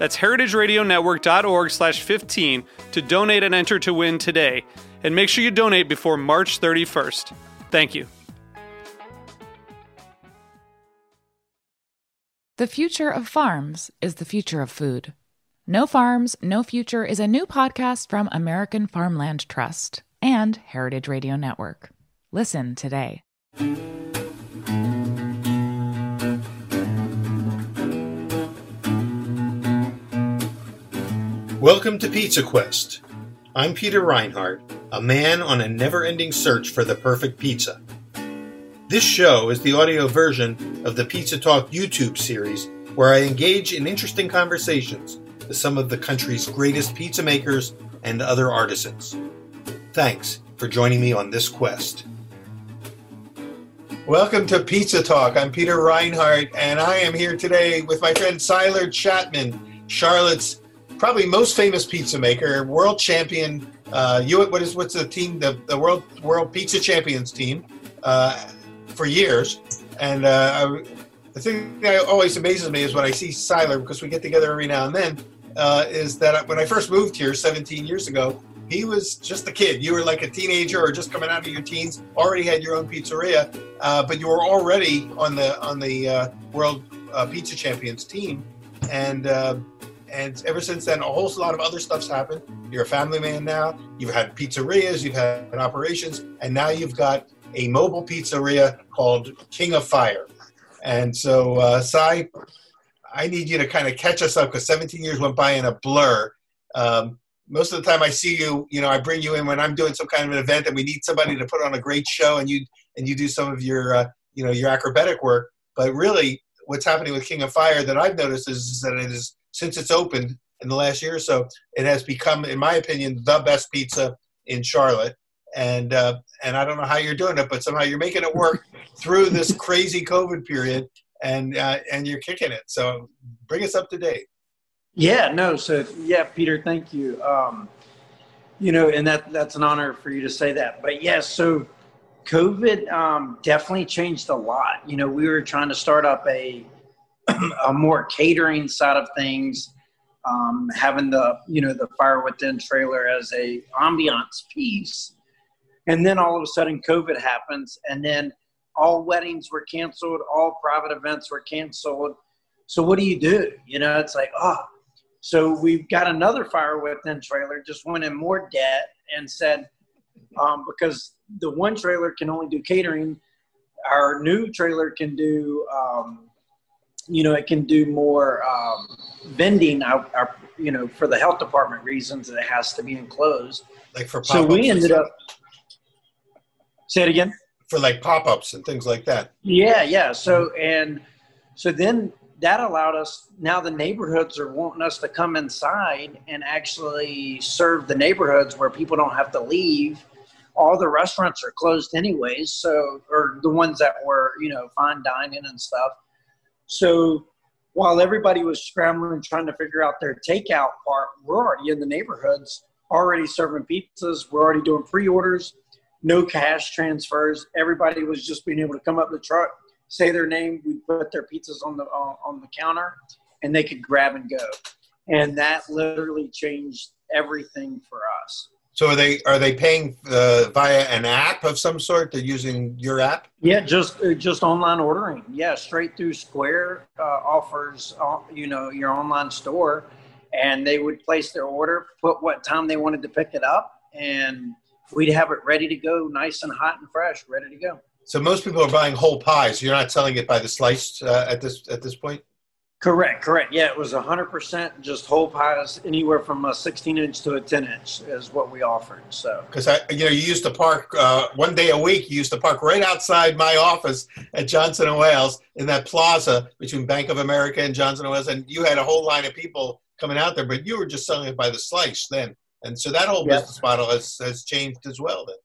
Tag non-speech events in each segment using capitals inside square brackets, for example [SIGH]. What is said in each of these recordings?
That's heritageradionetwork.org slash 15 to donate and enter to win today. And make sure you donate before March 31st. Thank you. The future of farms is the future of food. No Farms, No Future is a new podcast from American Farmland Trust and Heritage Radio Network. Listen today. Welcome to Pizza Quest. I'm Peter Reinhardt, a man on a never ending search for the perfect pizza. This show is the audio version of the Pizza Talk YouTube series where I engage in interesting conversations with some of the country's greatest pizza makers and other artisans. Thanks for joining me on this quest. Welcome to Pizza Talk. I'm Peter Reinhardt, and I am here today with my friend Siler Chapman, Charlotte's probably most famous pizza maker, world champion. Uh, you what is what's the team? The, the world world pizza champions team uh, for years. And uh, the thing that always amazes me is when I see Siler because we get together every now and then. Uh, is that when I first moved here 17 years ago, he was just a kid. You were like a teenager or just coming out of your teens. Already had your own pizzeria, uh, but you were already on the on the uh, world uh, pizza champions team, and uh, and ever since then, a whole lot of other stuff's happened. You're a family man now. You've had pizzerias, you've had operations, and now you've got a mobile pizzeria called King of Fire. And so, uh, Sai, I need you to kind of catch us up because 17 years went by in a blur. Um, most of the time I see you, you know, I bring you in when I'm doing some kind of an event and we need somebody to put on a great show and you and you do some of your, uh, you know, your acrobatic work. But really, what's happening with King of Fire that I've noticed is, is that it is since it's opened in the last year or so, it has become, in my opinion, the best pizza in Charlotte. And uh, and I don't know how you're doing it, but somehow you're making it work [LAUGHS] through this crazy COVID period, and uh, and you're kicking it. So bring us up to date. Yeah, no. So yeah, Peter, thank you. Um, you know, and that that's an honor for you to say that. But yes, yeah, so COVID um, definitely changed a lot. You know, we were trying to start up a [CLEARS THROAT] a more catering side of things, um, having the you know the fire within trailer as a ambiance piece, and then all of a sudden COVID happens, and then all weddings were canceled, all private events were canceled. So what do you do? You know, it's like oh. So we've got another fire within trailer, just went in more debt and said, um, because the one trailer can only do catering, our new trailer can do um, you know, it can do more um, vending. Our, our, you know, for the health department reasons, it has to be enclosed. Like for so we ended up. Say it again. For like pop-ups and things like that. Yeah, yeah. So and so then that allowed us. Now the neighborhoods are wanting us to come inside and actually serve the neighborhoods where people don't have to leave. All the restaurants are closed anyways, so or the ones that were you know fine dining and stuff. So while everybody was scrambling trying to figure out their takeout part, we're already in the neighborhoods, already serving pizzas. We're already doing pre-orders, no cash transfers. Everybody was just being able to come up the truck, say their name, we put their pizzas on the on, on the counter, and they could grab and go. And that literally changed everything for us. So are they are they paying uh, via an app of some sort? They're using your app. Yeah, just uh, just online ordering. Yeah, straight through Square uh, offers uh, you know your online store, and they would place their order, put what time they wanted to pick it up, and we'd have it ready to go, nice and hot and fresh, ready to go. So most people are buying whole pies. You're not selling it by the slice uh, at this at this point. Correct, correct. Yeah, it was 100% just whole pies, anywhere from a 16 inch to a 10 inch is what we offered. So, because I, you know, you used to park uh, one day a week. You used to park right outside my office at Johnson and Wales in that plaza between Bank of America and Johnson and Wales, and you had a whole line of people coming out there. But you were just selling it by the slice then, and so that whole business model has has changed as well. Then.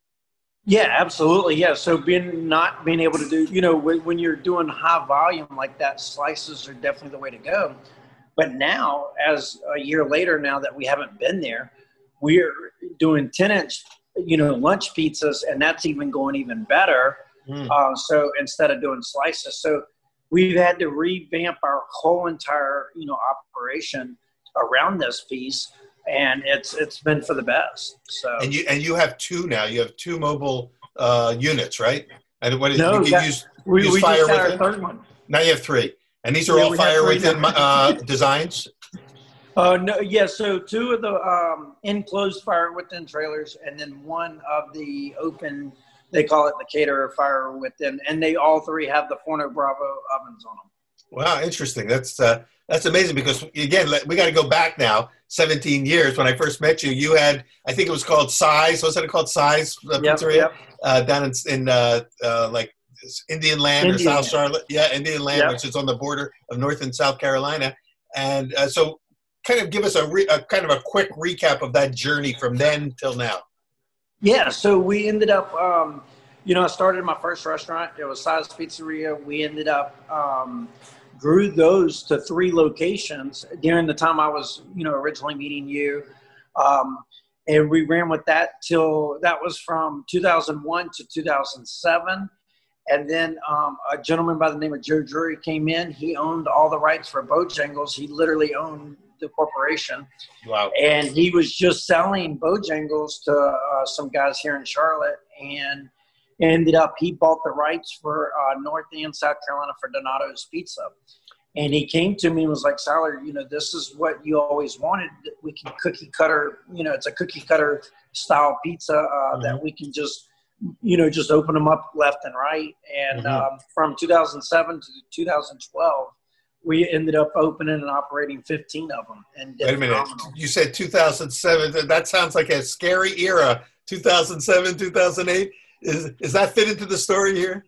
Yeah, absolutely. Yeah. So, being not being able to do, you know, when, when you're doing high volume like that, slices are definitely the way to go. But now, as a year later, now that we haven't been there, we're doing 10 inch, you know, lunch pizzas, and that's even going even better. Mm. Uh, so instead of doing slices, so we've had to revamp our whole entire you know operation around this piece, and it's it's been for the best. So And you and you have two now. You have two mobile uh, units, right? And what is No, you can that- use we, use we fire just got our within? third one. now. You have three, and these are Yeah, all fire within uh, [LAUGHS] designs. Uh, no, yeah. So two of the um, enclosed fire within trailers, and then one of the open. They call it the caterer fire within, and they all three have the Forno Bravo ovens on them. Wow, interesting. That's uh, that's amazing because again, we got to go back now, 17 years. When I first met you, you had I think it was called Size. Was it called Size uh, Yep, Pizzeria yep. Uh, down in, in uh, uh, like Indian Land or South Charlotte? Yeah, Indian Land, Yep. which is on the border of North and South Carolina. And uh, so, kind of give us a, re- a kind of a quick recap of that journey from then till now. Yeah, so we ended up, um, you know, I started my first restaurant. It was Size Pizzeria. We ended up um, grew those to three locations during the time I was, you know, originally meeting you, um, and we ran with that till that was from 2001 to 2007. And then um, a gentleman by the name of Joe Drury came in. He owned all the rights for Bojangles. He literally owned the corporation Wow. and he was just selling Bojangles to uh, some guys here in Charlotte, and ended up he bought the rights for uh, North and South Carolina for Donato's Pizza, and he came to me and was like, "Siler, you know, this is what you always wanted. We can cookie cutter, you know, it's a cookie cutter style pizza uh, that we can just." You know, just open them up left and right. And Mhm. um, from 2007 to 2012, we ended up opening and operating 15 of them. And Wait a minute. phenomenal. You said 2007. That- That sounds like a scary era. 2007, 2008. Is is that fit into the story here?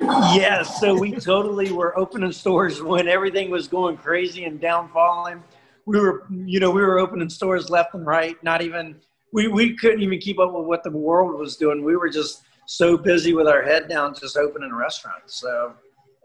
Yes, so we totally were opening stores when everything was going crazy and downfalling. We were, you know, we were opening stores left and right. Not even we we couldn't even keep up with what the world was doing. We were just so busy with our head down, just opening restaurants. So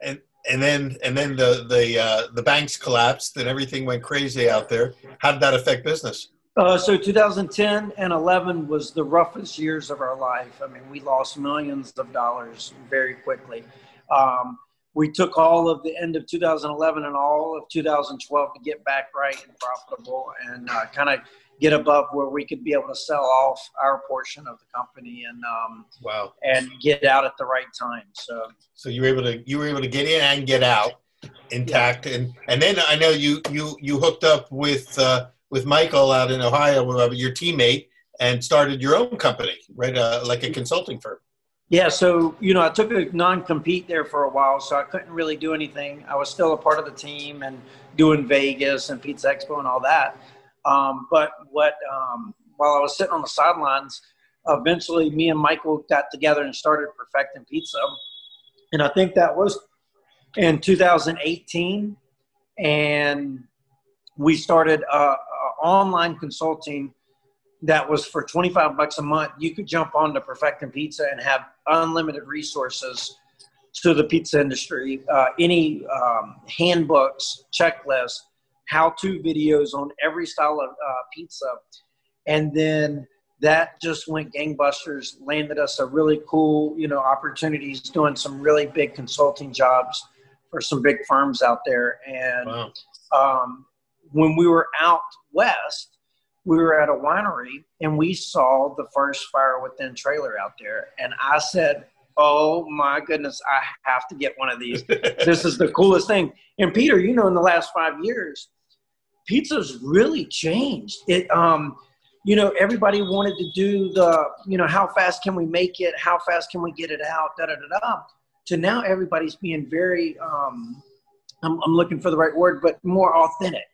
and and then and then the the uh, the banks collapsed and everything went crazy out there. How did that affect business? Uh, so 2010 and 11 was the roughest years of our life. I mean, we lost millions of dollars very quickly. Um, we took all of the end of 2011 and all of 2012 to get back right and profitable and uh, kind of get above where we could be able to sell off our portion of the company and um, Wow. and get out at the right time. So So you were able to you were able to get in and get out intact, and and then I know you you you hooked up with uh, with Michael out in Ohio, uh, your teammate, and started your own company, right? Uh, like a consulting firm. Yeah, so you know, I took a non-compete there for a while, so I couldn't really do anything. I was still a part of the team and doing Vegas and Pizza Expo and all that. Um, but what um, while I was sitting on the sidelines, eventually me and Michael got together and started Perfecting Pizza, and I think that was in 2018, and we started uh, uh, online consulting that was for 25 bucks a month you could jump on to perfecting pizza and have unlimited resources to the pizza industry uh, any um, handbooks checklists how-to videos on every style of uh, pizza and then that just went gangbusters landed us a really cool you know opportunities doing some really big consulting jobs for some big firms out there and Wow. um, when we were out west, we were at a winery and we saw the first fire within trailer out there. And I said, Oh my goodness, I have to get one of these. [LAUGHS] this is the coolest thing. And Peter, you know, in the last five years, pizza's really changed. It, um, you know, everybody wanted to do the, you know, how fast can we make it? How fast can we get it out? Da da da da. To now, everybody's being very, um, I'm, I'm looking for the right word, but more authentic,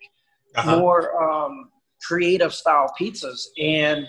uh-huh. more um, creative style pizzas. And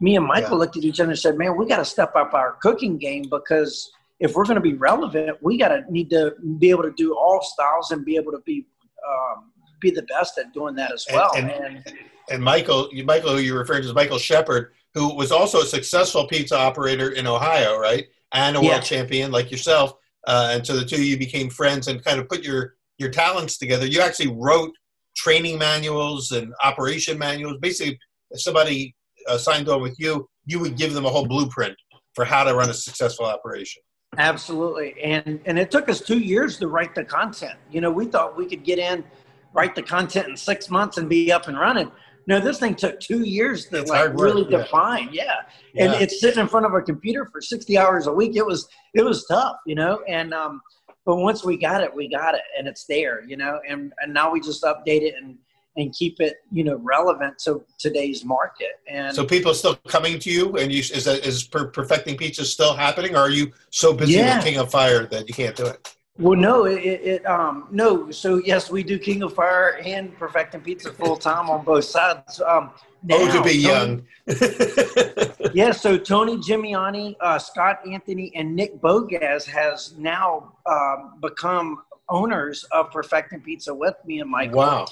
me and Michael yeah. looked at each other and said, "Man, we got to step up our cooking game because if we're going to be relevant, we got to need to be able to do all styles and be able to be um, be the best at doing that as well." And, and, and, and Michael, Michael, who you're referring to is Michael Shepard, who was also a successful pizza operator in Ohio, right, and a world yeah. champion like yourself. Uh, and so the two of you became friends and kind of put your your talents together. You actually wrote training manuals and operation manuals. Basically, if somebody uh, signed on with you, you would give them a whole blueprint for how to run a successful operation. Absolutely, and and it took us two years to write the content. You know, we thought we could get in, write the content in six months and be up and running. No, this thing took two years to it's like really work, define. Yeah. yeah. and it's sitting in front of a computer for sixty hours a week. It was it was tough, you know. And um, but once we got it, we got it, and it's there, you know. And and now we just update it and and keep it you know relevant to today's market and so people are still coming to you and you is that is perfecting pizza still happening or are you so busy yeah. with king of fire that you can't do it well no it, it um no so yes we do king of fire and perfecting pizza full time on both sides um now, oh to be Tony, young [LAUGHS] yeah so tony Gemignani, uh, scott anthony and nick Bogacz has now um, become owners of perfecting pizza with me and michael wow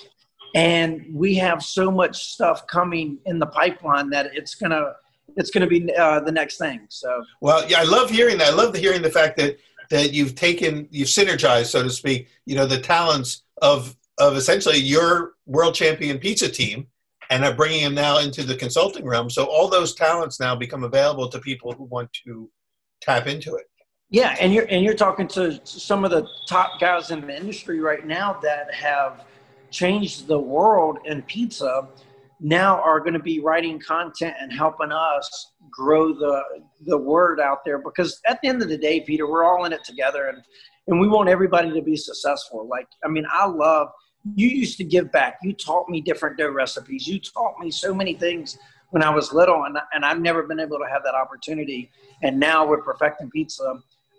and we have so much stuff coming in the pipeline that it's gonna it's gonna be uh, the next thing. So well, yeah, I love hearing that. I love hearing the fact that that you've taken you've synergized, so to speak. You know, the talents of of essentially your world champion pizza team and are bringing them now into the consulting realm. So all those talents now become available to people who want to tap into it. Yeah, and you're and you're talking to some of the top guys in the industry right now that have changed the world in pizza now are going to be writing content and helping us grow the the word out there because at the end of the day peter we're all in it together and and we want everybody to be successful like i mean i love you used to give back you taught me different dough recipes you taught me so many things when i was little and, and i've never been able to have that opportunity and now with perfecting pizza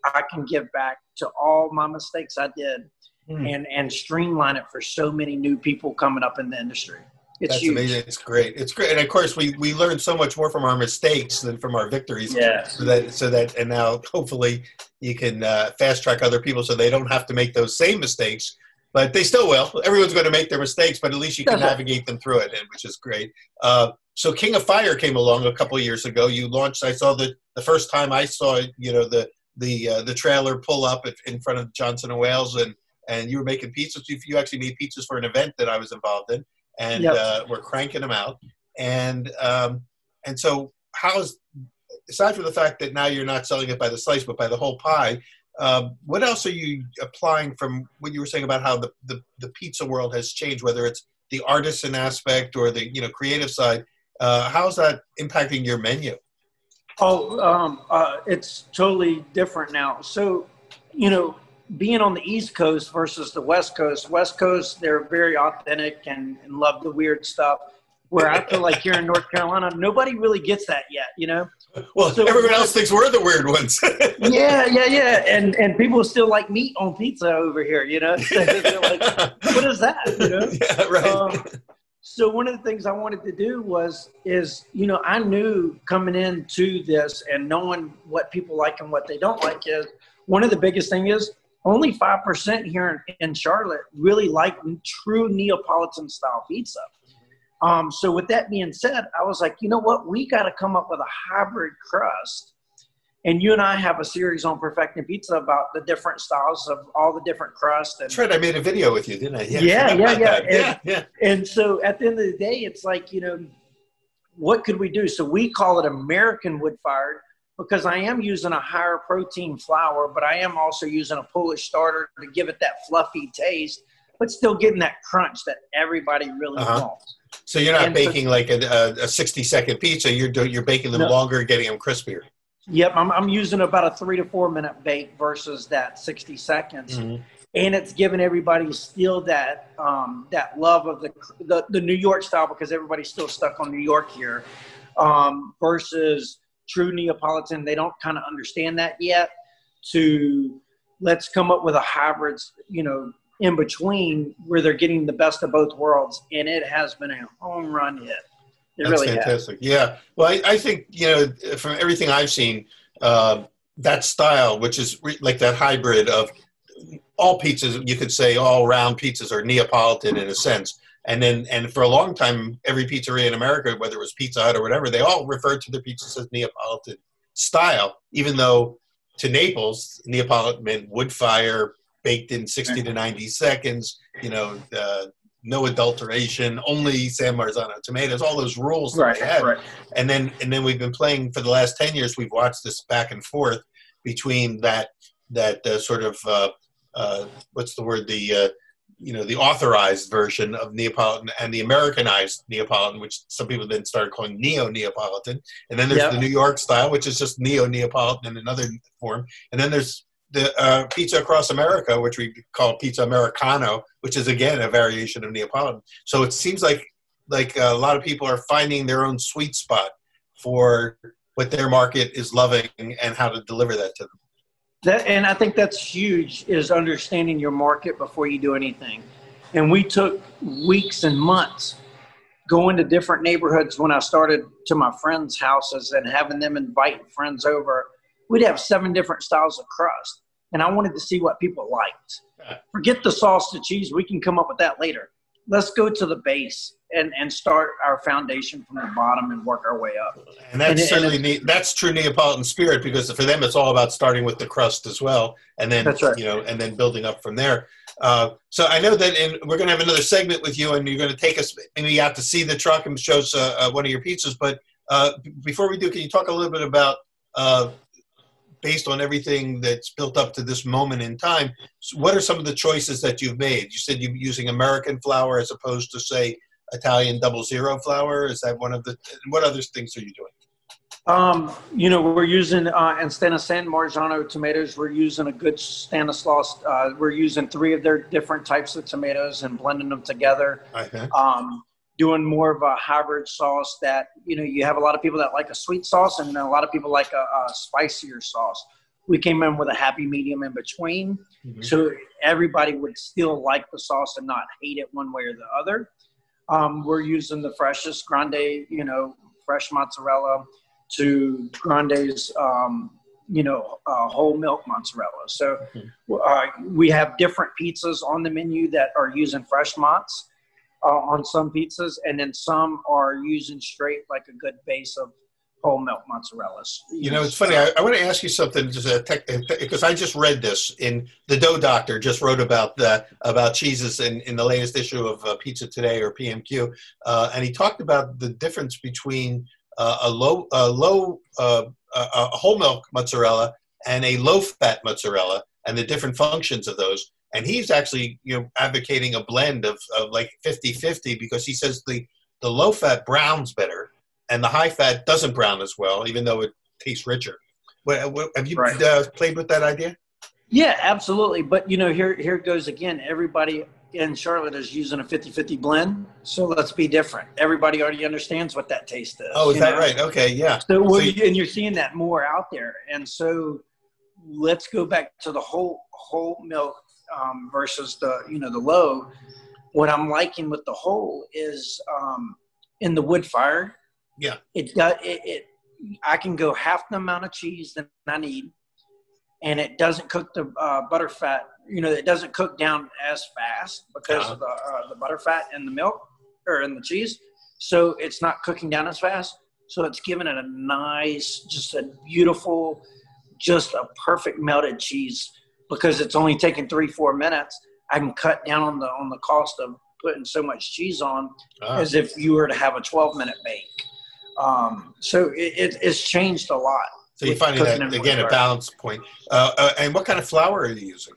i can give back to all my mistakes i did mm. and and streamline it for so many new people coming up in the industry. It's That's huge. amazing. It's great. It's great. And of course, we, we learn so much more from our mistakes than from our victories. Yeah. So that, so that, and now hopefully you can uh, fast track other people so they don't have to make those same mistakes. But they still will. Everyone's going to make their mistakes, but at least you can navigate them through it, which is great. Uh, so King of Fire came along a couple of years ago. You launched. I saw the the first time I saw you know the the uh, the trailer pull up in front of Johnson and Wales, and and you were making pizzas. You actually made pizzas for an event that I was involved in, and yep. uh, we're cranking them out. And um, and so, how's aside from the fact that now you're not selling it by the slice, but by the whole pie? Um, what else are you applying from what you were saying about how the, the, the pizza world has changed, whether it's the artisan aspect or the you know creative side? Uh, how's that impacting your menu? Oh, um, uh, it's totally different now. So, you know, being on the East Coast versus the West Coast, West Coast, they're very authentic and, and love the weird stuff. Where I feel like here in North Carolina, nobody really gets that yet, you know. Well, so, everyone else thinks we're the weird ones. [LAUGHS] yeah, yeah, yeah, and and people still like meat on pizza over here, you know. [LAUGHS] So like, what is that? You know. [LAUGHS] Yeah, right. Um, so one of the things I wanted to do was is you know I knew coming into this and knowing what people like and what they don't like is one of the biggest thing is only 5% here in, in Charlotte really like true Neapolitan style pizza. Um, so with that being said, I was like, you know what? We got to come up with a hybrid crust. And you and I have a series on perfecting pizza about the different styles of all the different crusts. And, That's right. I made a video with you, didn't I? Yeah, yeah, yeah. Yeah. And, yeah, yeah. And so at the end of the day, it's like, you know, what could we do? So we call it American wood fired because I am using a higher protein flour, but I am also using a poolish starter to give it that fluffy taste, but still getting that crunch that everybody really uh-huh. wants. So you're not and baking so, like a, a, 60 second pizza. You're doing, you're baking them no. longer, getting them crispier. Yep, I'm, I'm using about a three to four minute bake versus that 60 seconds. Mm-hmm. and it's given everybody still that um, that love of the, the, the New York style because everybody's still stuck on New York here um, versus true Neapolitan. They don't kind of understand that yet. To let's come up with a hybrid, you know, in between where they're getting the best of both worlds, and it has been a home run hit. It That's really fantastic. has. Yeah. Well, I, I think you know from everything I've seen, uh, that style, which is re- like that hybrid of all pizzas, you could say all round pizzas are Neapolitan in a sense. And then, and for a long time, every pizzeria in America, whether it was Pizza Hut or whatever, they all referred to their pizzas as Neapolitan style, even though to Naples, Neapolitan meant wood fire, baked in 60 to 90 seconds, you know, uh, no adulteration, only San Marzano tomatoes, all those rules that Right, they had. right. And then, and then we've been playing for the last 10 years, we've watched this back and forth between that, that uh, sort of, uh, uh, what's the word, the, uh, you know, the authorized version of Neapolitan and the Americanized Neapolitan, which some people then started calling Neo Neapolitan. And then there's Yeah. the New York style, which is just Neo Neapolitan in another form. And then there's the uh, pizza across America, which we call pizza Americano, which is again a variation of Neapolitan. So it seems like like a lot of people are finding their own sweet spot for what their market is loving and how to deliver that to them. That, and I think that's huge is understanding your market before you do anything. And we took weeks and months going to different neighborhoods when I started to my friends' houses and having them invite friends over. We'd have seven different styles of crust. And I wanted to see what people liked. Forget the sauce to cheese. We can come up with that later. Let's go to the base and, and start our foundation from the bottom and work our way up. And that's And it- certainly ne- that's true Neapolitan spirit because for them it's all about starting with the crust as well, and then That's right. you know, and then building up from there. Uh, so I know that, and we're going to have another segment with you, and you're going to take us maybe out to see the truck and show us uh, uh, one of your pizzas. But uh, b- before we do, can you talk a little bit about, uh, based on everything that's built up to this moment in time, what are some of the choices that you've made? You said you're using American flour as opposed to say Italian double zero flour. Is that one of the? What other things are you doing? Um, you know, we're using uh, instead of San Marzano tomatoes, we're using a good Stanislaus. Uh, we're using three of their different types of tomatoes and blending them together. Okay. Um, doing more of a hybrid sauce that you know you have a lot of people that like a sweet sauce and a lot of people like a, a spicier sauce. We came in with a happy medium in between, Mhm. so everybody would still like the sauce and not hate it one way or the other. Um, we're using the freshest grande, you know, fresh mozzarella to grande's, um, you know, uh, whole milk mozzarella. So uh, we have different pizzas on the menu that are using fresh mozz uh, on some pizzas, and then some are using straight like a good base of whole milk mozzarellas. You know, it's funny. I, I want to ask you something, because I just read this in the Dough Doctor. Just wrote about the about cheeses in, in the latest issue of uh, Pizza Today or PMQ, uh, and he talked about the difference between uh, a low a low uh, a whole milk mozzarella and a low fat mozzarella, and the different functions of those. And he's actually you know advocating a blend of, of like 50-50 because he says the the low fat browns better and the high fat doesn't brown as well, even though it tastes richer. What, what, have you Right. uh, played with that idea? Yeah, absolutely. But you know, here here it goes again. Everybody in Charlotte is using a 50-50 blend, so let's be different. Everybody already understands what that taste is. Oh, is that know? right? Okay, yeah. So, So you, and you're seeing that more out there. And so, let's go back to the whole whole milk um, versus the you know the low. What I'm liking with the whole is um, in the wood fire. Yeah. It does it, it. I can go half the amount of cheese that I need, and it doesn't cook the uh, butter fat. You know, it doesn't cook down as fast because Uh-huh. of the uh, the butter fat in the milk or in the cheese. So it's not cooking down as fast. So it's giving it a nice, just a beautiful, just a perfect melted cheese because it's only taking three, four minutes. I can cut down on the on the cost of putting so much cheese on Ah, as if you were to have a 12 minute bake. Um, so it, it, it's changed a lot. so you're finding that again a balance point. Uh, uh, and what kind of flour are you using?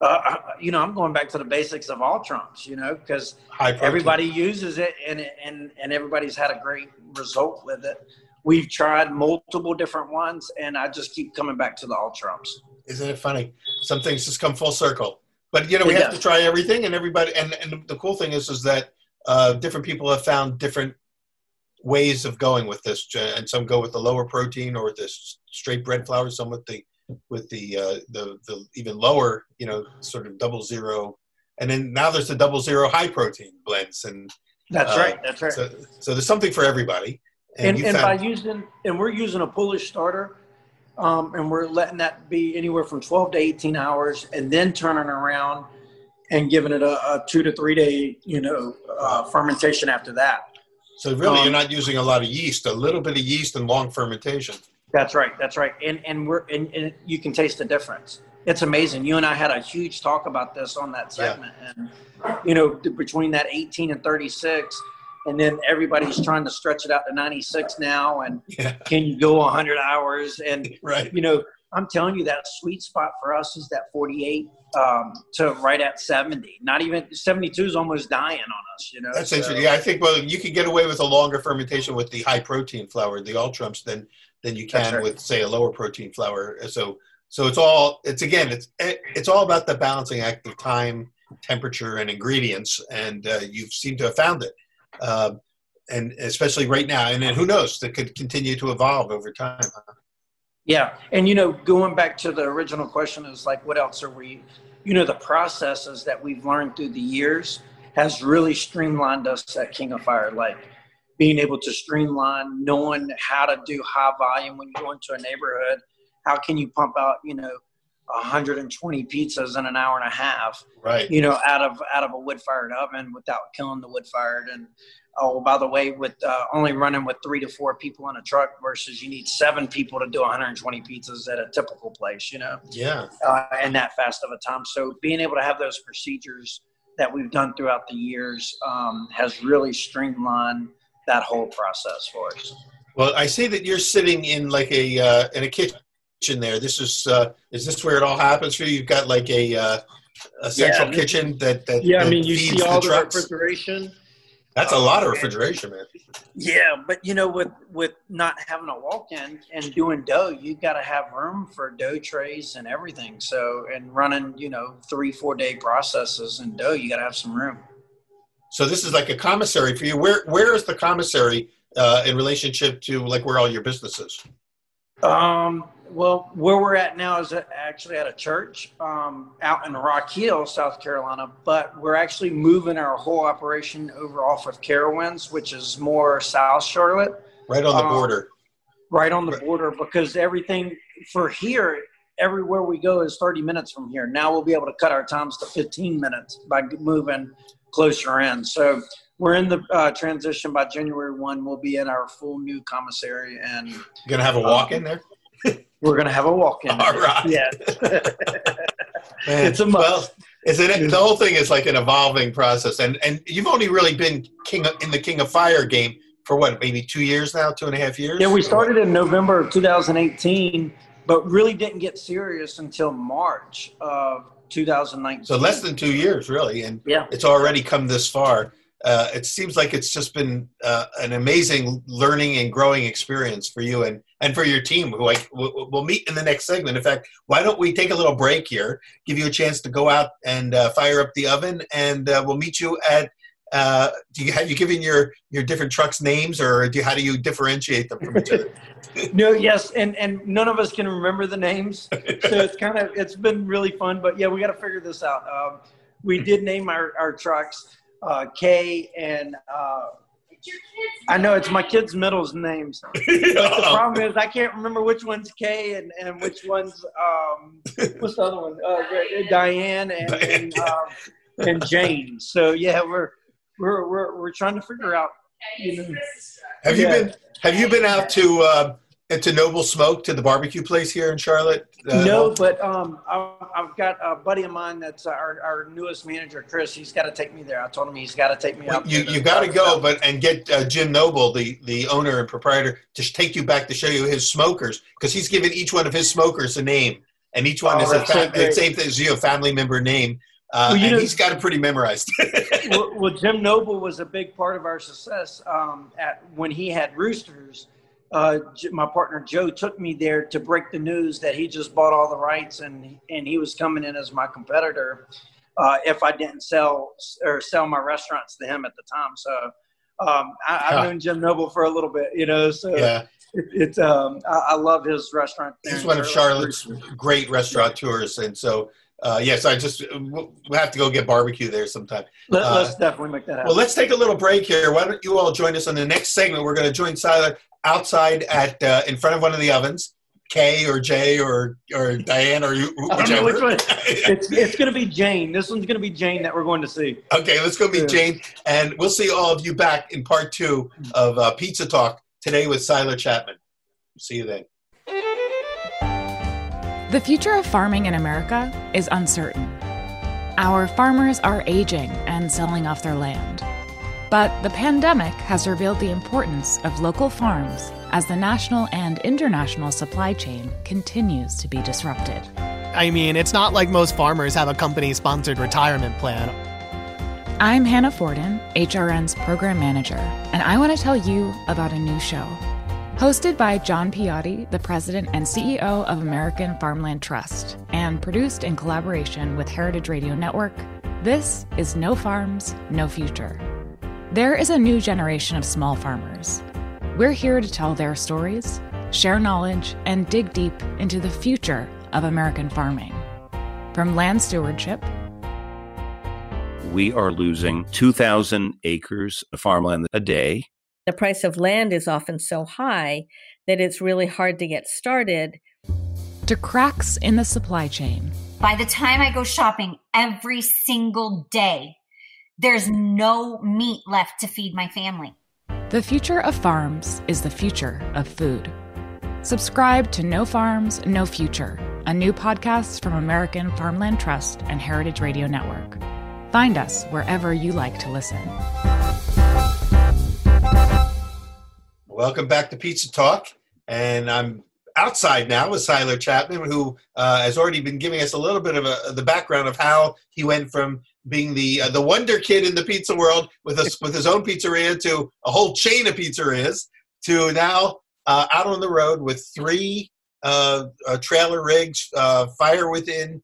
Uh, you know, I'm going back to the basics of all trumps, you know, because everybody uses it and, it- and, and everybody's had a great result with it. We've tried multiple different ones and I just keep coming back to the all trumps. Isn't it funny? Some things just come full circle. But you know, we It have to try everything, and everybody. And and the cool thing is, is that uh, different people have found different ways of going with this, and some go with the lower protein or with this straight bread flour. Some with the with the uh, the the even lower, you know, sort of double zero. And then now there's the double zero high protein blends, and That's Uh, right. That's right. so so there's something for everybody. and, you and by using and we're using a poolish starter, um, and we're letting that be anywhere from 12 to 18 hours, and then turning around and giving it a, a two to three day, you know, uh, fermentation after that. so really, um, you're not using a lot of yeast. A little bit of yeast and long fermentation. That's right. That's right. And and we're and, and you can taste the difference. It's amazing. You and I had a huge talk about this on that Yeah. segment, and you know, between that 18 and 36, and then everybody's trying to stretch it out to 96 now. And [LAUGHS] Yeah, can you go 100 hours? And [LAUGHS] right. you know, I'm telling you that sweet spot for us is that 48 um, to right at 70. Not even 72 is almost dying on us. You know, That's So- interesting. Yeah, I think well, you could get away with a longer fermentation with the high protein flour, the All Trumps, than than you can right. with say a lower protein flour. So so it's all it's again it's it's all about the balancing act of time, temperature, and ingredients, and uh, you seem to have found it. Um and especially right now, and then who knows? That could continue to evolve over time. Yeah, and you know, going back to the original question is like, what else are we? You know, the processes that we've learned through the years has really streamlined us at King of Fire. Like being able to streamline, knowing how to do high volume when you go into a neighborhood. How can you pump out, you know, 120 pizzas in an hour and a half? Right. you know, out of out of a wood fired oven without killing the wood fired. And oh, by the way, with uh, only running with three to four people in a truck versus you need seven people to do 120 pizzas at a typical place, you know, Yeah. uh, in that fast of a time. So being able to have those procedures that we've done throughout the years um, has really streamlined that whole process for us. Well, I see that you're sitting in like a uh, in a kitchen there. This is uh, is this where it all happens for you? You've got like a uh, a central this- kitchen that that Yeah, I mean, you see all the, trucks. refrigeration. That's a lot of refrigeration, man. Yeah, but you know, with with not having a walk-in and doing dough, you got to have room for dough trays and everything. So, and running, you know, three four day processes and dough, you got to have some room. So this is like a commissary for you. Where where is the commissary uh, in relationship to like where all your businesses? Um, well, where we're at now is actually at a church um, out in Rock Hill, South Carolina, but we're actually moving our whole operation over off of Carowinds, which is more South Charlotte. Right on the Um, border. right on the border because everything for here everywhere we go is 30 minutes from here now we'll be able to cut our times to 15 minutes by moving closer in so we're in the uh, transition by january 1 we'll be in our full new commissary and You gonna have a walk in there? [LAUGHS] we're going to have a walk-in All right. yeah [LAUGHS] It's a must. Well, isn't it? The whole thing is like an evolving process, and and you've only really been king of, in the King of Fire game for what, maybe two years now, two and a half years. yeah we started in november of 2018 but really didn't get serious until march of 2019 So less than two years, really, and yeah it's already come this far. Uh, it seems like it's just been uh, an amazing learning and growing experience for you and, and for your team, who I, we'll we'll meet in the next segment. In fact, why don't we take a little break here, give you a chance to go out and uh, fire up the oven, and uh, we'll meet you at. Uh, do you have you given your your different trucks names, or do you, how do you differentiate them from each other? [LAUGHS] No, yes, and and none of us can remember the names, [LAUGHS] so it's kind of it's been really fun. But yeah, we got to figure this out. Um, we did name our our trucks uh, K and uh, I know it's my kids' middles names, [LAUGHS] but the problem is I can't remember which one's K and, and which one's um, what's the other one? Uh, Diane and and, um, and Jane. So yeah, we're we're we're we're trying to figure out. You know, have you Yeah. been Have you been out to uh, to Noble Smoke to the barbecue place here in Charlotte? Uh, no, but um, I've got a buddy of mine that's our, our newest manager, Chris. He's got to take me there. I told him he's got to take me Well, out. you you got to go, but and get uh, Jim Noble, the the owner and proprietor, to take you back to show you his smokers because he's given each one of his smokers a name, and each one Oh, is a that's so same thing as you, a family member name, uh, Well, you and know- he's got it pretty memorized. [LAUGHS] well, well, Jim Noble was a big part of our success um, at when he had Roosters. Uh, my partner Joe took me there to break the news that he just bought all the rights and and he was coming in as my competitor. uh, if I didn't sell or sell my restaurants to him at the time. So um, I, have known Jim Noble for a little bit, you know. So yeah. It, it's um, I, I, love his restaurant. He's one of Charlotte's great restaurateurs, and so uh, yes, I just we'll have to go get barbecue there sometime. Let, us uh, definitely make that happen. Well, let's take a little break here. Why don't you all join us on the next segment? We're going to join Siler outside at uh, in front of one of the ovens. K or J or or Diane or you, whichever. which one. [LAUGHS] it's it's going to be Jane. This one's going to be Jane that we're going to see. Okay, let's go meet yeah. Jane, and we'll see all of you back in part two of uh, Pizza Talk today with Siler Chapman. See you then. The future of farming in America is uncertain. Our farmers are aging and selling off their land. But the pandemic has revealed the importance of local farms as the national and international supply chain continues to be disrupted. I mean, it's not like most farmers have a company sponsored retirement plan. I'm Hannah Forden, HRN's program manager, and I want to tell you about a new show. Hosted by John Piotti, the president and CEO of American Farmland Trust, and produced in collaboration with Heritage Radio Network, this is No Farms, No Future. There is a new generation of small farmers. We're here to tell their stories, share knowledge, and dig deep into the future of American farming. From land stewardship, we are losing 2,000 acres of farmland a day the price of land is often so high that it's really hard to get started. To cracks in the supply chain. By the time I go shopping every single day, there's no meat left to feed my family. The future of farms is the future of food. Subscribe to No Farms, No Future, a new podcast from American Farmland Trust and Heritage Radio Network. Find us wherever you like to listen. Welcome back to Pizza Talk. And I'm outside now with Siler Chapman, who uh, has already been giving us a little bit of a, the background of how he went from being the uh, the wonder kid in the pizza world with us with his own pizzeria to a whole chain of pizzerias to now uh, out on the road with three uh, uh, trailer rigs, uh, fire within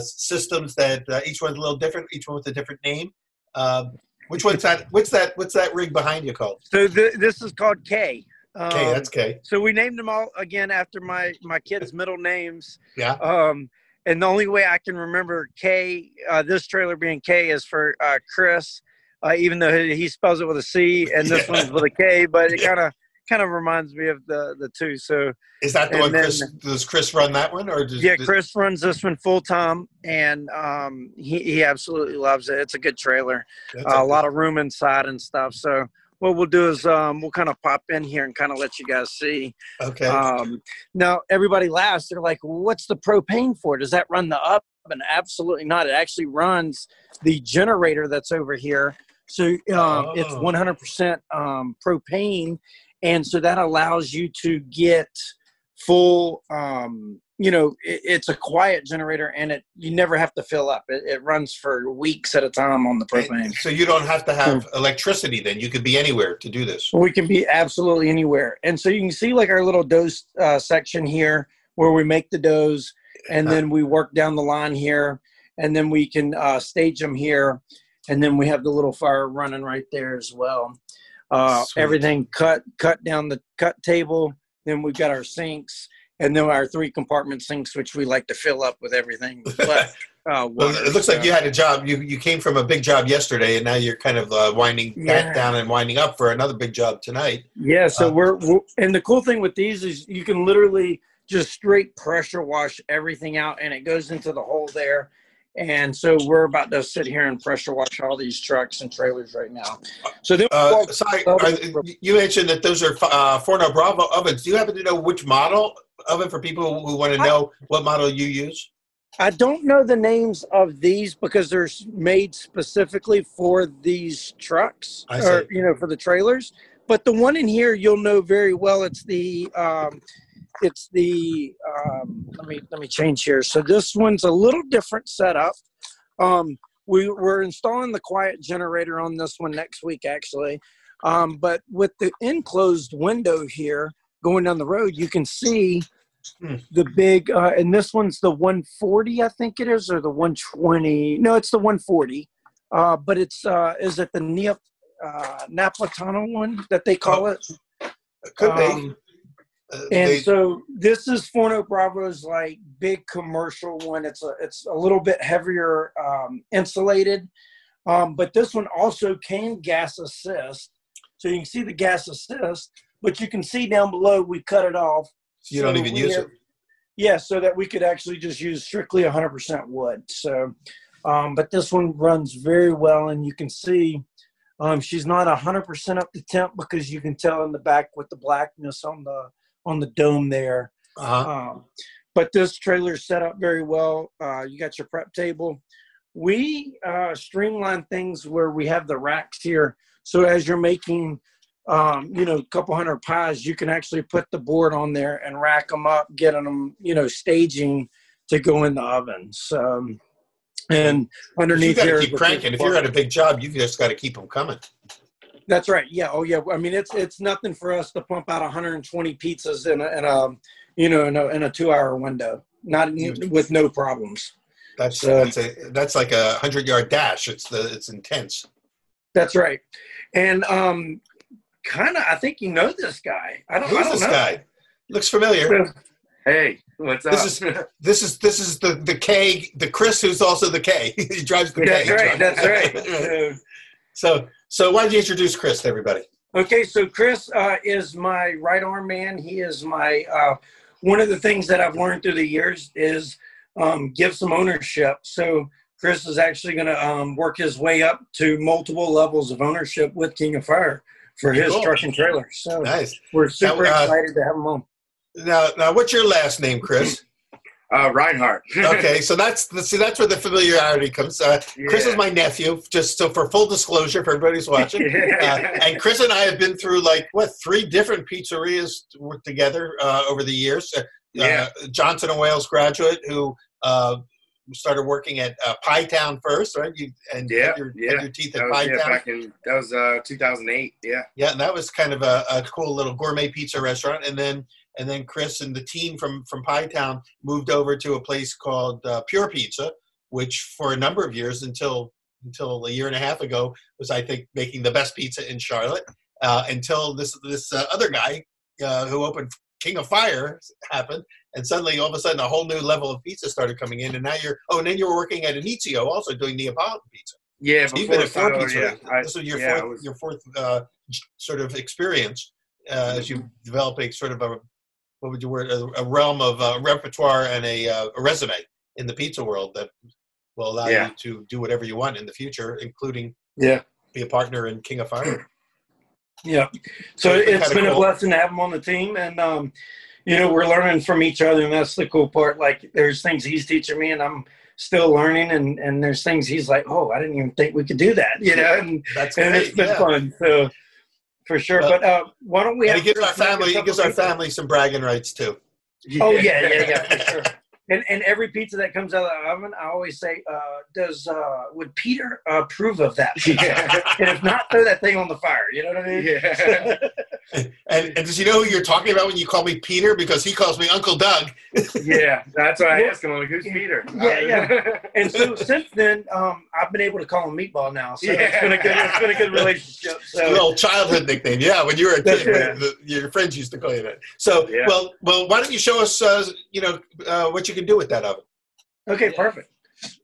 systems that each one's a little different, each one with a different name. Um, which one's that? What's that? What's that rig behind you called? So th- this is called K. Um, K, that's K. So we named them all again after my my kids' middle names. Yeah. Um, and the only way I can remember K, uh, this trailer being K, is for uh, Chris, uh, even though he spells it with a C, and this yeah. one's with a K. But it kind of kind of reminds me of the the two. So is that the one? Then, Chris, does Chris run that one, or does, yeah, Chris runs this one full time, and um, he he absolutely loves it. It's a good trailer, uh, a lot of room inside and stuff. So what we'll do is um, we'll kind of pop in here and kind of let you guys see. Okay. Um, now everybody laughs. They're like, "What's the propane for? Does that run the up?" And absolutely not. It actually runs the generator that's over here. So um, oh. it's 100% um, propane, and so that allows you to get full um, you know it, it's a quiet generator and it you never have to fill up. It, it runs for weeks at a time on the propane. and so you don't have to have electricity then. You could be anywhere to do this. We can be absolutely anywhere. And so you can see like our little dose uh, section here where we make the doughs and then we work down the line here and then we can uh, stage them here and then we have the little fire running right there as well. Uh, everything cut cut down the cut table. Then we've got our sinks, and then our three compartment sinks, which we like to fill up with everything. [LAUGHS] But, uh, well, it looks like you had a job. You you came from a big job yesterday, and now you're kind of uh, winding yeah. back down and winding up for another big job tonight. Yeah. So uh, we're, we're and the cool thing with these is you can literally just straight pressure wash everything out, and it goes into the hole there and so we're about to sit here and pressure wash all these trucks and trailers right now. So then, uh, sorry, you mentioned that those are uh, Forno Bravo ovens. Do you happen to know which model oven for people who want to know what model you use? I don't know the names of these because they're made specifically for these trucks, or you know, for the trailers. But the one in here, you'll know very well. It's the um, it's the um, let me let me change here. So this one's a little different setup. Um, we we're installing the quiet generator on this one next week actually, um, but with the enclosed window here going down the road, you can see Hmm. the big, uh, and this one's the 140, I think it is, or the 120. No, it's the 140. Uh, but it's uh, is it the Neo, uh, Napolitano one that they call it? Could be. Um, Uh, And they- so this is Forno Bravo's like big commercial one. It's a it's a little bit heavier um, insulated, um, but this one also can gas assist. So you can see the gas assist, but you can see down below we cut it off. you don't even use have- it. Yeah, so that we could actually just use strictly 100% wood. So, um, but this one runs very well, and you can see um, she's not 100% up to temp because you can tell in the back with the blackness on the on the dome there. Uh-huh. Um, but this trailer is set up very well. Uh, you got your prep table. We uh, streamline things where we have the racks here. So as you're making, um, you know, a couple hundred pies, you can actually put the board on there and rack them up, getting them, you know, staging to go in the ovens. Um, and You underneath got to keep cranking. If you're at a big job, you just got to keep them coming. That's right. Yeah. Oh, yeah. I mean, it's it's nothing for us to pump out 120 pizzas in a, in a you know in a, in a two hour window, not with no problems. That's So- that's a that's like a hundred yard dash. It's the it's intense. That's right. And um, kind of, I think you know this guy. I don't. I Who's don't this know. guy? Looks familiar. Hey, what's up? This is this is this is the the K the Chris who's also the K. [LAUGHS] he drives the K. That's right. That's [LAUGHS] right. So so why don't you introduce Chris to everybody? Okay, so Chris uh, is my right arm man. He is my uh, one of the things that I've learned through the years is um, give some ownership. So Chris is actually going to um, work his way up to multiple levels of ownership with King of Fire for his Cool. truck and trailer. So Nice. we're super Now, uh, excited to have him on. Now now what's your last name, Chris? [LAUGHS] uh, Reinhardt. [LAUGHS] okay, so that's see that's where the familiarity comes. Uh, Chris is my nephew. Just so for full disclosure, for everybody's who's watching, [LAUGHS] uh, and Chris and I have been through like what three different pizzerias to together uh, over the years. Uh, Yeah. Johnson and Wales graduate who uh, started working at uh, Pie Town first, right? You and Yeah, had your, yeah. your teeth at That was, Pie Town. back in that was uh, 2008. Yeah. Yeah, and that was kind of a, a cool little gourmet pizza restaurant. And then and then Chris and the team from from Pie Town moved over to a place called uh, Pure Pizza, which for a number of years until until a year and a half ago was I think making the best pizza in Charlotte. Uh, until this this uh, other guy uh, who opened King of Fire happened, and suddenly all of a sudden a whole new level of pizza started coming in. And now you're oh, and then you were working at Inizio also doing Neapolitan pizza. Yeah. So you've been at four pizza. yeah, I- this is your yeah, fourth, was- your fourth uh, sort of experience uh, as you develop a sort of a what would you word a, a realm of uh, repertoire and a, uh, a resume in the pizza world that will allow Yeah. you to do whatever you want in the future, including Yeah. be a partner in King of Fire. Yeah. So So it's been it's been a blessing to have him on the team, and um, you know we're learning from each other, and that's the cool part. Like there's things he's teaching me, and I'm still learning, and and there's things he's like, oh, I didn't even think we could do that, you know, and, That's and it's been yeah. fun. So for sure. Well, but uh, why don't we? And have it gives our Chris make a family, it gives our things- family some bragging rights too. Oh yeah, yeah, yeah, for [LAUGHS] sure. And and every pizza that comes out of the oven, I always say, uh, does uh, would Peter approve of that? [LAUGHS] and if not, throw that thing on the fire. You know what I mean? Yeah. [LAUGHS] And, and does he know who you're talking about when you call me Peter? Because he calls me Uncle Doug. yeah. That's why I Yeah. asked him. Like, who's Peter? Yeah, yeah. And so [LAUGHS] since then, um, I've been able to call him Meatball now. So it's been a good, it's been a good relationship. It's a So little childhood nickname. Yeah, when you were a kid, right. the- your friends used to call you that. So, Yeah. well, well, why don't you show us, uh, you know, uh, what you can do with that oven? okay, perfect.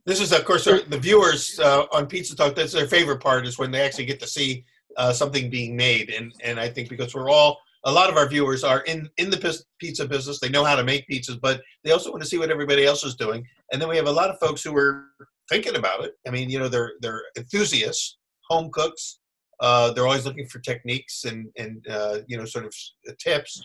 This is, of course, the viewers uh, on Pizza Talk. That's their favorite part is when they actually get to see uh, something being made, and and I think because we're all a lot of our viewers are in in the pizza business, they know how to make pizzas, but they also want to see what everybody else is doing. And then we have a lot of folks who are thinking about it. I mean, you know, they're they're enthusiasts, home cooks. Uh, they're always looking for techniques and and uh, you know sort of tips.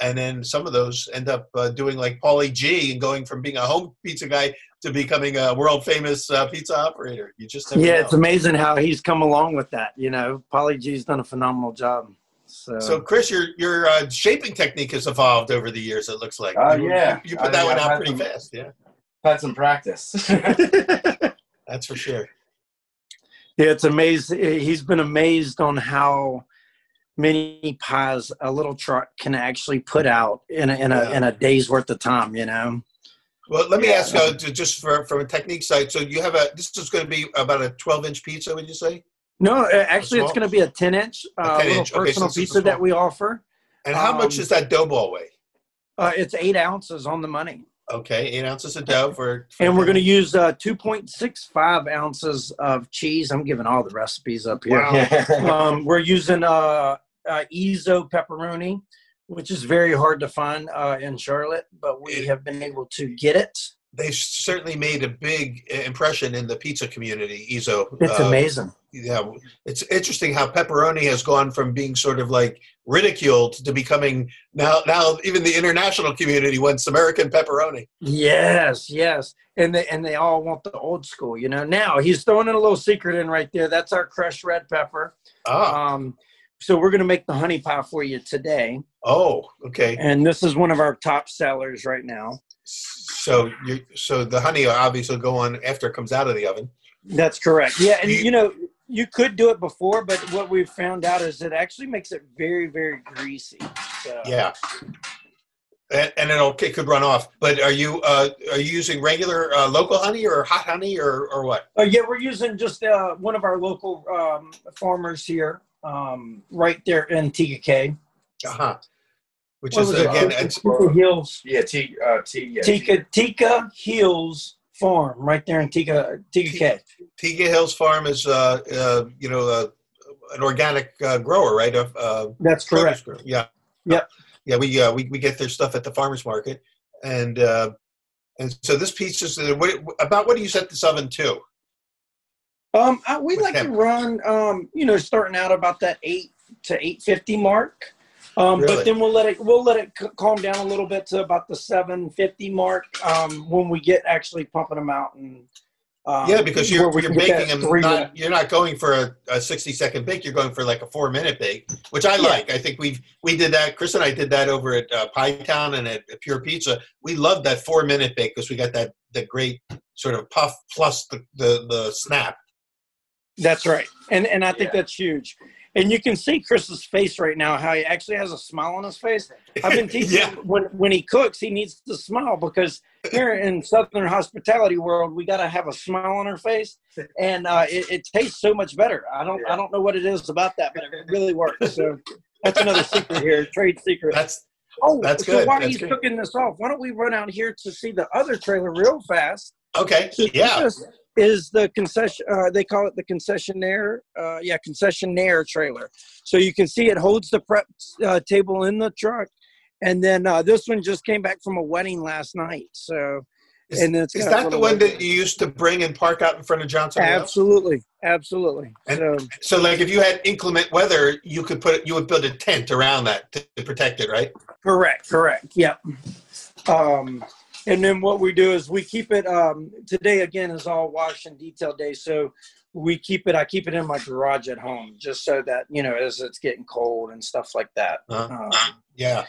And then some of those end up uh, doing like Paulie G and going from being a home pizza guy to becoming a world famous uh, pizza operator. You just Yeah, know. it's amazing how he's come along with that. You know, Paulie G's done a phenomenal job. So, So, Chris, your your uh, shaping technique has evolved over the years. It looks like. Uh, yeah. you, put I that mean, one out pretty some- fast. Yeah, Had some practice. [LAUGHS] that's for sure. [LAUGHS] Yeah, it's amazing. He's been amazed on how many pies a little truck can actually put out in a, in a, Yeah. in a day's worth of time, you know? Well, let me Yeah. ask uh, just for, from a technique side. So you have a, this is going to be about a 12 inch pizza, would you say? No, uh, actually, it's going to be a 10 inch, uh, 10 little inch, okay, personal so pizza that we offer. And how much Um, does that dough ball weigh? Uh, it's eight ounces on the money. Okay, eight ounces of dough for. for And we're going to use uh, 2.65 ounces of cheese. I'm giving all the recipes up here. [LAUGHS] um, we're using uh, uh, Ezzo pepperoni, which is very hard to find uh, in Charlotte, but we have been able to get it. They certainly made a big uh, impression in the pizza community. Ezzo. It's Uh, amazing. Yeah, it's interesting how pepperoni has gone from being sort of like ridiculed to becoming now. Now even the international community wants American pepperoni. Yes, yes, and they and they all want the old school. You know, now he's throwing in a little secret in right there. That's our crushed red pepper. Ah, Um, so we're going to make the honey pie for you today, oh, okay. and this is one of our top sellers right now. So you so the honey obviously will go on after it comes out of the oven. That's correct. Yeah, and You- you know, you could do it before, but what we've found out is it actually makes it very, very greasy. So, Yeah. And, and it'll it could run off. But are you uh, are you using regular uh, local honey or hot honey or, or what? Uh, yeah, we're using just uh, one of our local um, farmers here, um, right there in Tega Cay. Uh-huh. Which What is it? again Uh, it's Tega Hills, Yeah, T, uh, T, yeah. Tega Tega Hills Farm, right there in Tega TKK. Tega Hills Farm is uh, uh, you know uh, an organic uh, grower, right? Of uh, That's correct. grower. Yeah. Yep. Yeah, we uh, we we get their stuff at the farmers market, and uh, and so this piece is uh, what, about what do you set this oven to? Um, I, we like to run, um, you know, starting out about that eight to eight fifty mark. Um, Really? But then we'll let it we'll let it c- calm down a little bit to about the seven fifty mark um, when we get actually pumping them out and. Um, yeah, because you're you're can get baking that them. Not, you're not going for a, a sixty second bake. You're going for like a four minute bake, which I Yeah. like. I think we we did that. Chris and I did that over at uh, Pie Town and at Pure Pizza. We loved that four minute bake because we got that the great sort of puff plus the the, the snap. That's right, and and I think Yeah. that's huge. And you can see Chris's face right now, how he actually has a smile on his face. I've been [LAUGHS] teaching Yeah. him when when he cooks, he needs to smile because here in Southern hospitality world, we got to have a smile on our face, and uh, it, it tastes so much better. I don't I don't know what it is about that, but it really works. So that's another secret here, trade secret. That's oh, that's so good, while that's he's good. cooking this off, why don't we run out here to see the other trailer real fast? Okay. So Yeah. This is the concession. Uh, they call it the concessionaire. Uh, yeah, concessionaire trailer. So you can see it holds the prep uh, table in the truck, and then uh, this one just came back from a wedding last night. So, Is, and it's is that the one that you used to bring and park out in front of Johnson? Absolutely, absolutely. And- so So, like, if you had inclement weather, you could put you would build a tent around that to, to protect it, right? Correct, correct. Yep. Um, and then what we do is we keep it. Um, today again is all wash and detail day, so we keep it. I keep it in my garage at home, just so that you know, as it's getting cold and stuff like that. Uh-huh. Um, Yeah.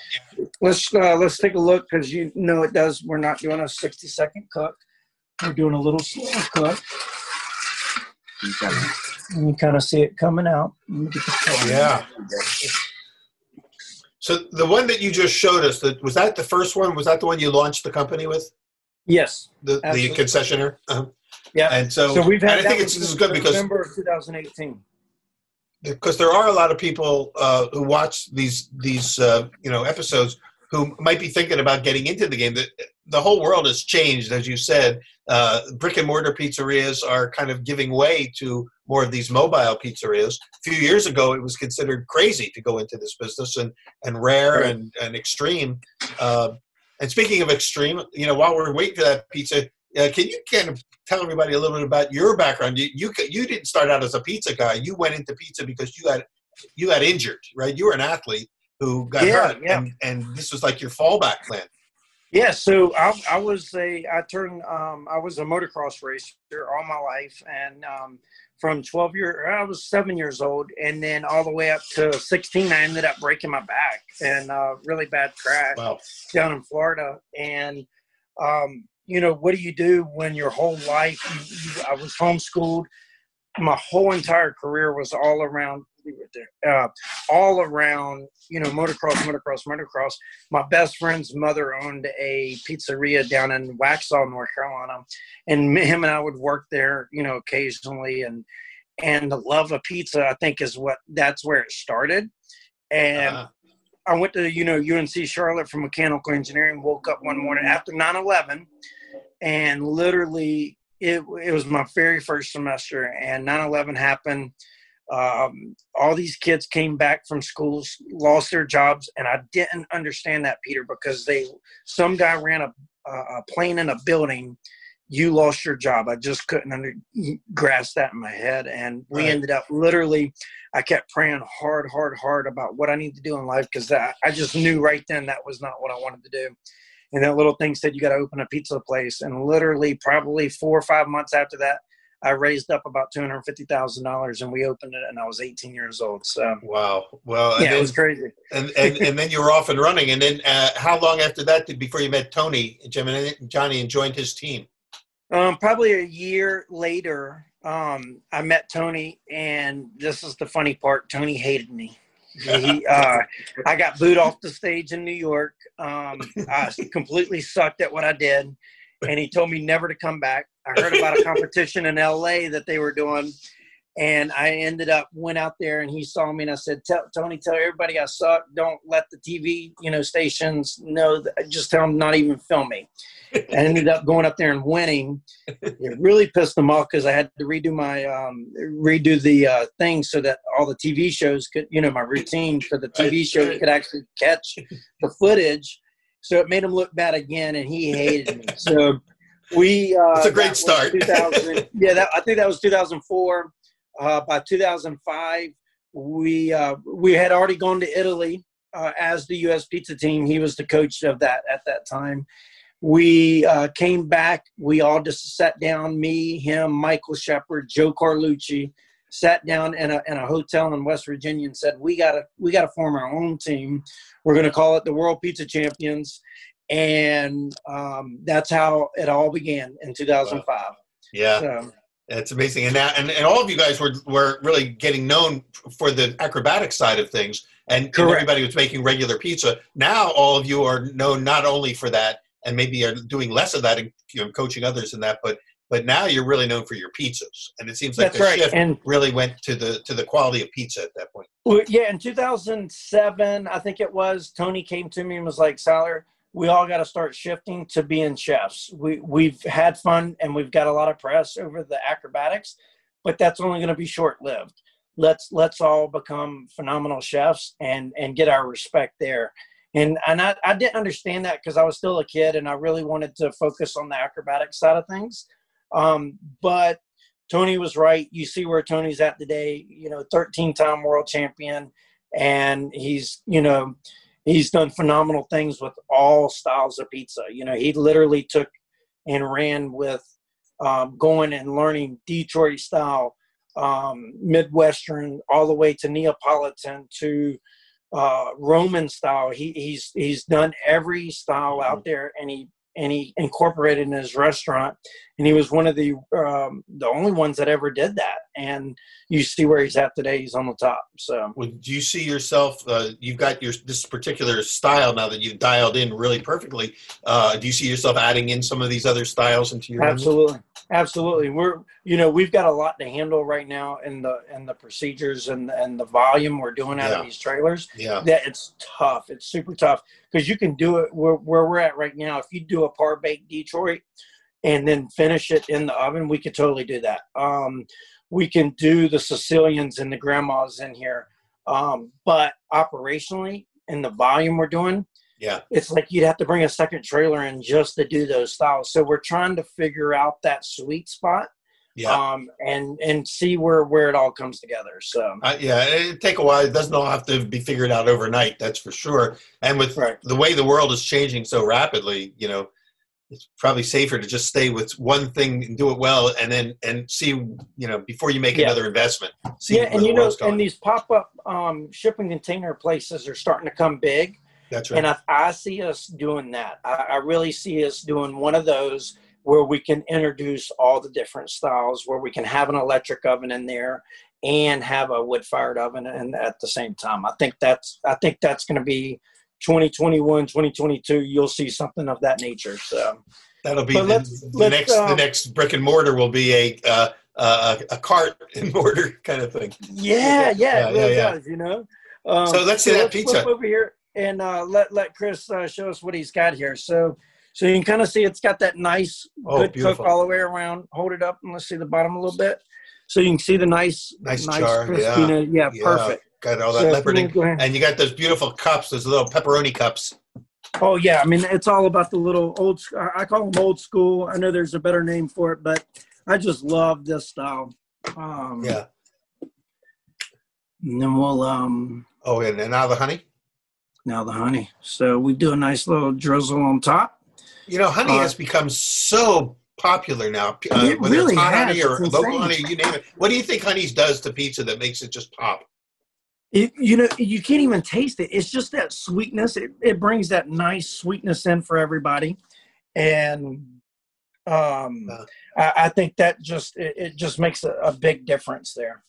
let's uh, let's take a look because you know it does. We're not doing a sixty second cook. We're doing a little slow cook. And you kind of see it coming out. yeah me get the color. Yeah. So the one that you just showed us, that was that the first one? Was that the one you launched the company with? Yes. The the Absolutely. concessionaire. Uh-huh. Yeah. And so, So we've had. I think it's this is good because November of 2018. because there are a lot of people uh, who watch these these uh, you know episodes who might be thinking about getting into the game. The, the whole world has changed, as you said. Uh, brick and mortar pizzerias are kind of giving way to more of these mobile pizzerias. A few years ago, it was considered crazy to go into this business and and rare Right. and, and extreme. Uh, and speaking of extreme, you know, while we're waiting for that pizza, uh, can you kind of tell everybody a little bit about your background? You, you you didn't start out as a pizza guy. You went into pizza because you got you got injured, right? You were an athlete who got Yeah, hurt, yeah. and and this was like your fallback plan. Yeah, so I, I was a I turned um, I was a motocross racer all my life, and um, from 12 year I was seven years old, and then all the way up to 16, I ended up breaking my back and uh, really bad crash Wow. down in Florida. And um, you know, what do you do when your whole life? You, you, I was homeschooled. My whole entire career was all around leave it there. Uh, all around, you know, motocross, motocross, motocross. My best friend's mother owned a pizzeria down in Waxhaw, North Carolina, and him and I would work there, you know, occasionally. And and the love of pizza, I think, is what that's where it started. And Uh-huh. I went to you know UNC Charlotte for mechanical engineering. Woke up one morning after 9/11, and literally it it was my very first semester, and 9/11 happened. Um, all these kids came back from schools, lost their jobs, and I didn't understand that, Peter, because they some guy ran a, a plane in a building. You lost your job. I just couldn't under, grasp that in my head, and we Right. ended up literally. I kept praying hard, hard, hard about what I need to do in life because I, I just knew right then that was not what I wanted to do. And that little thing said you got to open a pizza place, and literally probably four or five months after that, I raised up about two hundred fifty thousand dollars, and we opened it, and I was eighteen years old. So Wow. Well, and yeah, it then, was crazy. and, and, and then you were off and running. And then uh, how long after that did before you met Tony, Jim, and Johnny, and joined his team? Um, probably a year later, um, I met Tony, and this is the funny part. Tony hated me. He, [LAUGHS] uh, I got booed off the stage in New York. Um, I completely sucked at what I did, and he told me never to come back. I heard about a competition in LA that they were doing, and I ended up went out there, and he saw me, and I said, tell, "Tony, tell everybody I suck. Don't let the TV, you know, stations know. That, just tell them not even film me." I ended up going up there and winning. It really pissed them off because I had to redo my um, redo the uh, thing so that all the TV shows could, you know, my routine for the TV show could actually catch the footage. So it made him look bad again, and he hated me. So we. Uh, It's a great that start. [LAUGHS] yeah, that, I think that was 2004. Uh, by 2005, we uh, we had already gone to Italy uh, as the U.S. Pizza team. He was the coach of that at that time. We uh, came back. We all just sat down. Me, him, Michael Shepard, Joe Carlucci, sat down in a in a hotel in West Virginia and said, "We gotta we gotta form our own team. We're gonna call it the World Pizza Champions." And um, that's how it all began in 2005. Yeah. So, It's amazing, and now and, and all of you guys were were really getting known for the acrobatic side of things, and, and everybody was making regular pizza. Now all of you are known not only for that, and maybe are doing less of that, and you know, coaching others in that, but but now you're really known for your pizzas, and it seems like That's the right. shift And- really went to the to the quality of pizza at that point. Well, yeah, in 2007, I think it was, Tony came to me and was like, Siler, we all got to start shifting to being chefs. We, we've had fun and we've got a lot of press over the acrobatics, but that's only going to be short lived. Let's let's all become phenomenal chefs and and get our respect there. And and I, I didn't understand that because I was still a kid and I really wanted to focus on the acrobatic side of things. Um, but Tony was right. You see where Tony's at today. You know, 13 time world champion, and he's you know he's done phenomenal things with all styles of pizza. You know, he literally took and ran with um, going and learning Detroit style, um, Midwestern, all the way to Neapolitan to uh, Roman style. He, he's he's done every style out there, and he and he incorporated in his restaurant. And he was one of the um, the only ones that ever did that. And you see where he's at today. He's on the top. So Well, do you see yourself? Uh, you've got your this particular style now that you've dialed in really perfectly. Uh, do you see yourself adding in some of these other styles into your? absolutely absolutely we're you know we've got a lot to handle right now in the in the procedures and and the volume we're doing out Yeah. of these trailers Yeah. that it's tough it's super tough because you can do it where, where we're at right now if you do a par baked detroit and then finish it in the oven we could totally do that um we can do the sicilians and the grandmas in here um but operationally in the volume we're doing Yeah. it's like you'd have to bring a second trailer in just to do those styles. So we're trying to figure out that sweet spot, Yeah. um, and and see where where it all comes together. So Uh, yeah, it take a while. It doesn't all have to be figured out overnight. That's for sure. And with Right. the way the world is changing so rapidly, you know, it's probably safer to just stay with one thing and do it well, and then and see, you know, before you make Yeah. another investment. See yeah, and you know, going. and these pop up um, shipping container places are starting to come big. That's right. And I, I see us doing that. I, I really see us doing one of those where we can introduce all the different styles, where we can have an electric oven in there and have a wood fired oven and at the same time. I think that's I think that's going to be 2021, 2022. You'll see something of that nature. So That'll be the, let's- the let's, next. the um, next brick and mortar will be a uh, uh, a cart [LAUGHS] and mortar kind of thing. yeah, yeah, Yeah, it really yeah, yeah. You know. Um, So let's see that let's pizza. over here and uh, let let Chris uh, show us what he's got here. So. So you can kind of see it's got that nice, Oh, good beautiful. cook all the way around. Hold it up and let's see the bottom a little bit. So you can see the nice, Nice char, crispiness. Yeah, Yeah, perfect. Got all that So if leoparding, and you got those beautiful cups, those little pepperoni cups. Oh yeah, I mean it's all about the little old. I I call them old school. I know there's a better name for it, but I just love this style. Um, Yeah. And then we'll um Oh, and now the honey. now the honey. So we do a nice little drizzle on top. You know, honey Uh, has become so popular now. Uh, It whether really it's hot has. honey or It's local insane. honey, you name it. What do you think honey's does to pizza that makes it just pop? It, you know, you can't even taste it. It's just that sweetness. It, it brings that nice sweetness in for everybody, and um, Uh. I, I think that just it, it just makes a, a big difference there.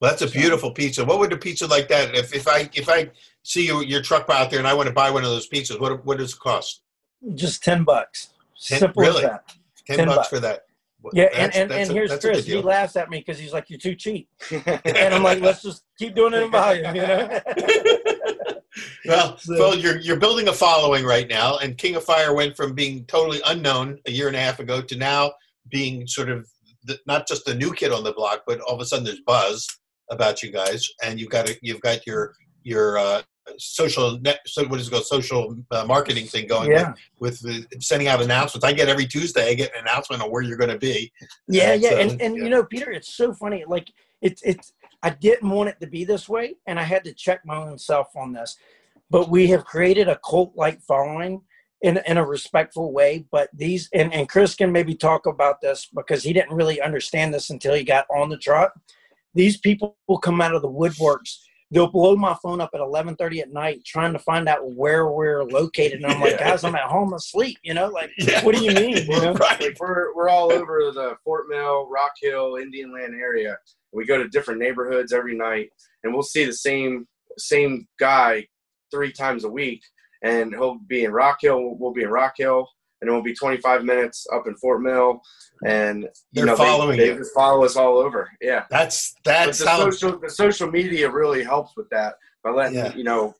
Well, that's a beautiful pizza. What would a pizza like that? If, if I if I see you, your truck out there and I want to buy one of those pizzas, what what does it cost? Just ten bucks. Ten- Simple really? as that. Ten, 10 bucks, bucks. for that. Yeah, that's- and, and, that's and a- here's that's a good Chris. He laughs at me because he's like, "You're too cheap," [LAUGHS] and I'm like, "Let's just keep doing it in volume." You know? [LAUGHS] Well, So- well, you're you're building a following right now, and King of Fire went from being totally unknown a year and a half ago to now being sort of the, not just the new kid on the block, but all of a sudden there's buzz about you guys, and you've got a, you've got your your uh, social net, so what is it called, social uh, marketing thing going yeah, with, with the, sending out announcements. I get every Tuesday, I get an announcement on where you're going to be. yeah, And yeah. so, And and yeah. you know, Peter, it's so funny. Like it's it's. I didn't want it to be this way, and I had to check my own self on this. But we have created a cult-like following in in a respectful way. But these and and Chris can maybe talk about this because he didn't really understand this until he got on the truck. These people will come out of the woodworks. They'll blow my phone up at eleven thirty at night trying to find out where we're located, and I'm like, Yeah. guys, I'm at home asleep. You know, like, [LAUGHS] Yeah. what do you mean? You know? [LAUGHS] Right. Like we're we're all over the Fort Mill, Rock Hill, Indian Land area. We go to different neighborhoods every night, and we'll see the same same guy three times a week. And he'll be in Rock Hill. We'll be in Rock Hill, and it will be 25 minutes up in Fort Mill. And you They're know, following they, you. they just follow us all over. Yeah. That's But that's the how social the social media really helps with that by letting Yeah. you know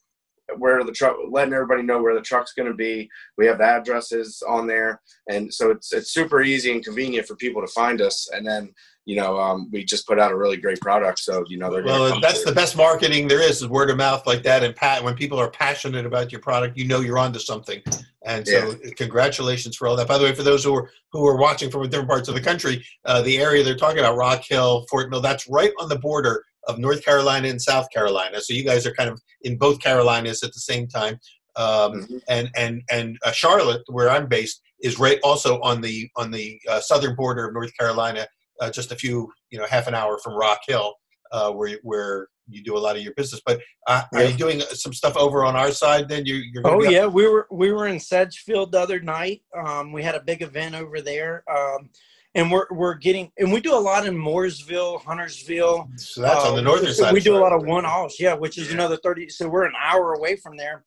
where the truck letting everybody know where the truck's going to be we have the addresses on there and so it's it's super easy and convenient for people to find us and then you know um, we just put out a really great product so you know they're gonna Well, that's to the best marketing there is, is word of mouth like that. And pat, when people are passionate about your product, you know you're onto something. And so, congratulations for all that. By the way, for those who are who are watching from different parts of the country, uh, the area they're talking about, Rock Hill, Fort Mill, that's right on the border of North Carolina and South Carolina. So you guys are kind of in both Carolinas at the same time. Um, Mhm. and and and uh, Charlotte, where I'm based, is right also on the on the uh, southern border of North Carolina, uh, just a few you know half an hour from Rock Hill, uh, where where you do a lot of your business. But uh, are you doing some stuff over on our side? Then you, you're gonna Oh yeah, we were we were in Sedgefield the other night. Um, we had a big event over there, um, and we're we're getting and we do a lot in Mooresville, Huntersville. So that's on the Uh, northern side. We do a lot of one offs, yeah, which is another thirty. So we're an hour away from there.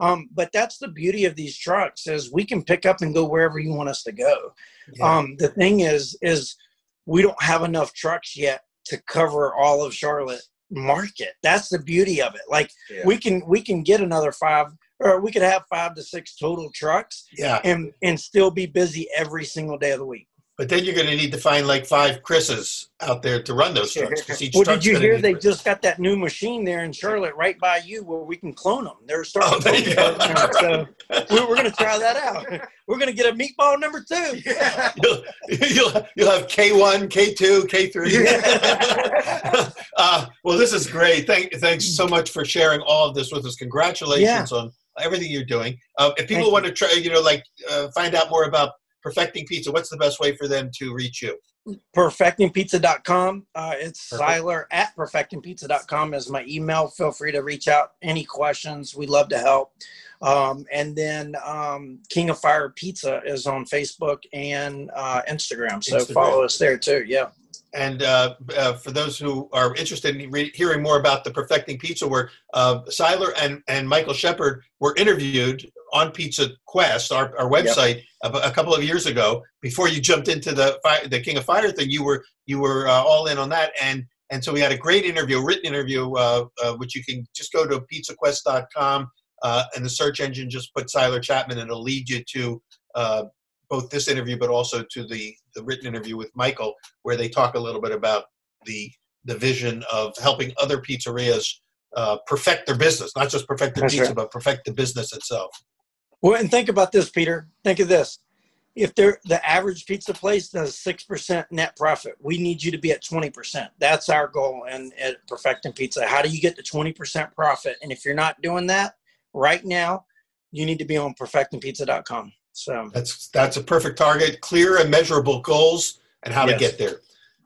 Um, but that's the beauty of these trucks is we can pick up and go wherever you want us to go. Yeah. Um, the thing is, is we don't have enough trucks yet to cover all of Charlotte market. That's the beauty of it. Like Yeah. we can we can get another five, or we could have five to six total trucks, yeah, and and still be busy every single day of the week. But then you're going to need to find like five Chris's out there to run those trucks. each Well, did you hear they just got that new machine there in Charlotte, right by you, where we can clone them? They're starting. Oh, there you go. [LAUGHS] them so we're, we're going to try that out. [LAUGHS] We're going to get a meatball number two. you'll, you'll, you'll have K1, K2, K3. uh, well, this is great. Thank, thanks so much for sharing all of this with us. Congratulations on everything you're doing. Uh, if people Thank want to try, you know, like uh, find out more about Perfecting Pizza, what's the best way for them to reach you? perfectingpizza.com. Uh, it's Perfect. Siler at perfectingpizza.com is my email. Feel free to reach out. Any questions, we'd love to help. Um, and then um, King of Fire Pizza is on Facebook and uh, Instagram. So Instagram. follow us there too. Yeah. and uh, uh, for those who are interested in re- hearing more about the Perfecting Pizza work, uh, Siler and, and Michael Shepard were interviewed on Pizza Quest, our, our website, yep. a, a, couple of years ago. Before you jumped into the the King of Fire thing, you were you were uh, all in on that, and and so we had a great interview, a written interview, uh, uh, which you can just go to pizzaquest.com uh, and the search engine just put Siler Chapman, and it'll lead you to uh, both this interview, but also to the the written interview with Michael, where they talk a little bit about the the vision of helping other pizzerias uh, perfect their business, not just perfect the That's pizza, right. but perfect the business itself. Well, and think about this, Peter. Think of this if they're the average pizza place does six percent net profit, we need you to be at twenty percent. That's our goal and at Perfecting Pizza. How do you get to twenty percent profit? And if you're not doing that right now, you need to be on perfectingpizza.com. So that's that's a perfect target, clear and measurable goals, and how yes. to get there.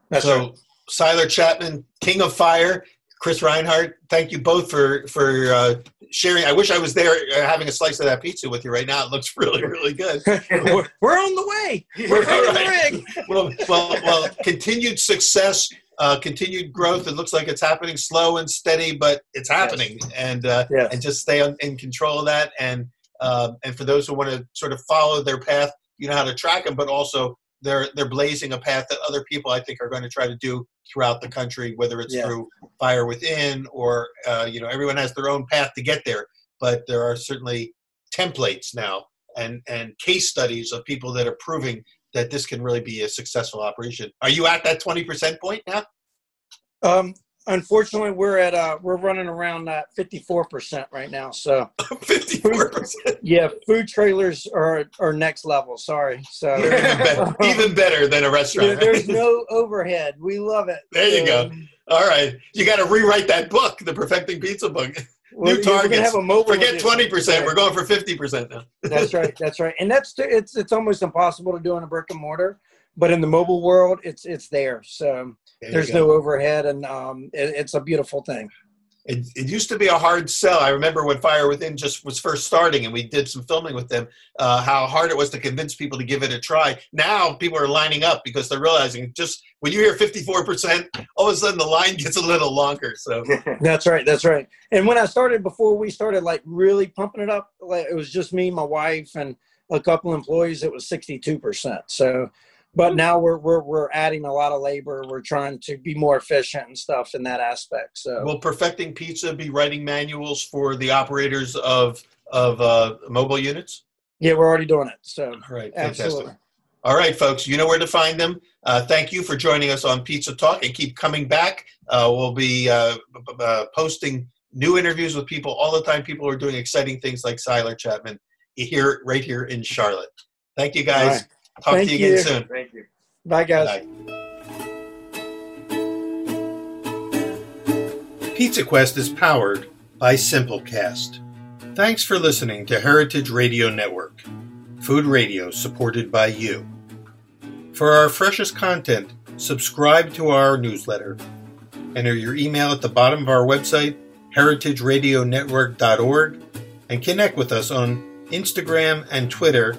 That's so, right. Siler Chapman, King of Fire, Chris Reinhardt, thank you both for for uh, sharing. I wish I was there uh, having a slice of that pizza with you right now. It looks [LAUGHS] really, really good. we're, on the way. [LAUGHS] We're on right. the way. well, well, well, continued success, uh, continued growth. It looks like it's happening slow and steady, but it's happening. Yes. And uh, yes. and just stay on, in control of that. And uh, and for those who want to sort of follow their path, you know how to track them, but also they're they're blazing a path that other people I think are going to try to do throughout the country, whether it's yeah. through Fire Within or uh, you know everyone has their own path to get there, but there are certainly templates now and and case studies of people that are proving that this can really be a successful operation. Are you at that twenty percent point now? Um, unfortunately, we're at uh, we're running around that fifty four percent right now. So [LAUGHS] fifty four percent. Yeah, food trailers are are next level. Sorry, so even, better, [LAUGHS] even better than a restaurant. There's no overhead. We love it. There you go. All right, you got to rewrite that book, the Perfecting Pizza book. Well, New targets. Forget twenty percent. We're going for fifty percent now. that's right. [LAUGHS] That's right. And that's it's it's almost impossible to do in a brick and mortar, but in the mobile world, it's it's there. So there There's no overhead, and um, it, it's a beautiful thing. It, it used to be a hard sell. I remember when Fire Within just was first starting, and we did some filming with them. Uh, how hard it was to convince people to give it a try. Now people are lining up because they're realizing just when you hear 54 percent, all of a sudden the line gets a little longer. So [LAUGHS] that's right, that's right. And when I started, before we started like really pumping it up, like, it was just me, my wife, and a couple employees. It was 62 percent. So but now we're, we're we're adding a lot of labor. We're trying to be more efficient and stuff in that aspect so. Will perfecting pizza be writing manuals for the operators of of uh, mobile units? Yeah we're already doing it so. All right absolutely. Fantastic. all right folks you know where to find them. Uh, thank you for joining us on pizza talk and keep coming back. Uh, we'll be uh, uh, posting new interviews with people all the time. People are doing exciting things like Siler Chapman here right here in Charlotte. Thank you guys Talk Thank to you, you again soon. Thank you. Bye, guys. Bye. Pizza Quest is powered by Simplecast. Thanks for listening to Heritage Radio Network, food radio supported by you. For our freshest content, subscribe to our newsletter. Enter your email at the bottom of our website, heritageradionetwork.org, and connect with us on Instagram and Twitter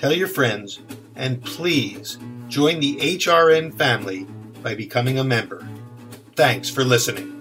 tell your friends, and please join the HRN family by becoming a member. Thanks for listening.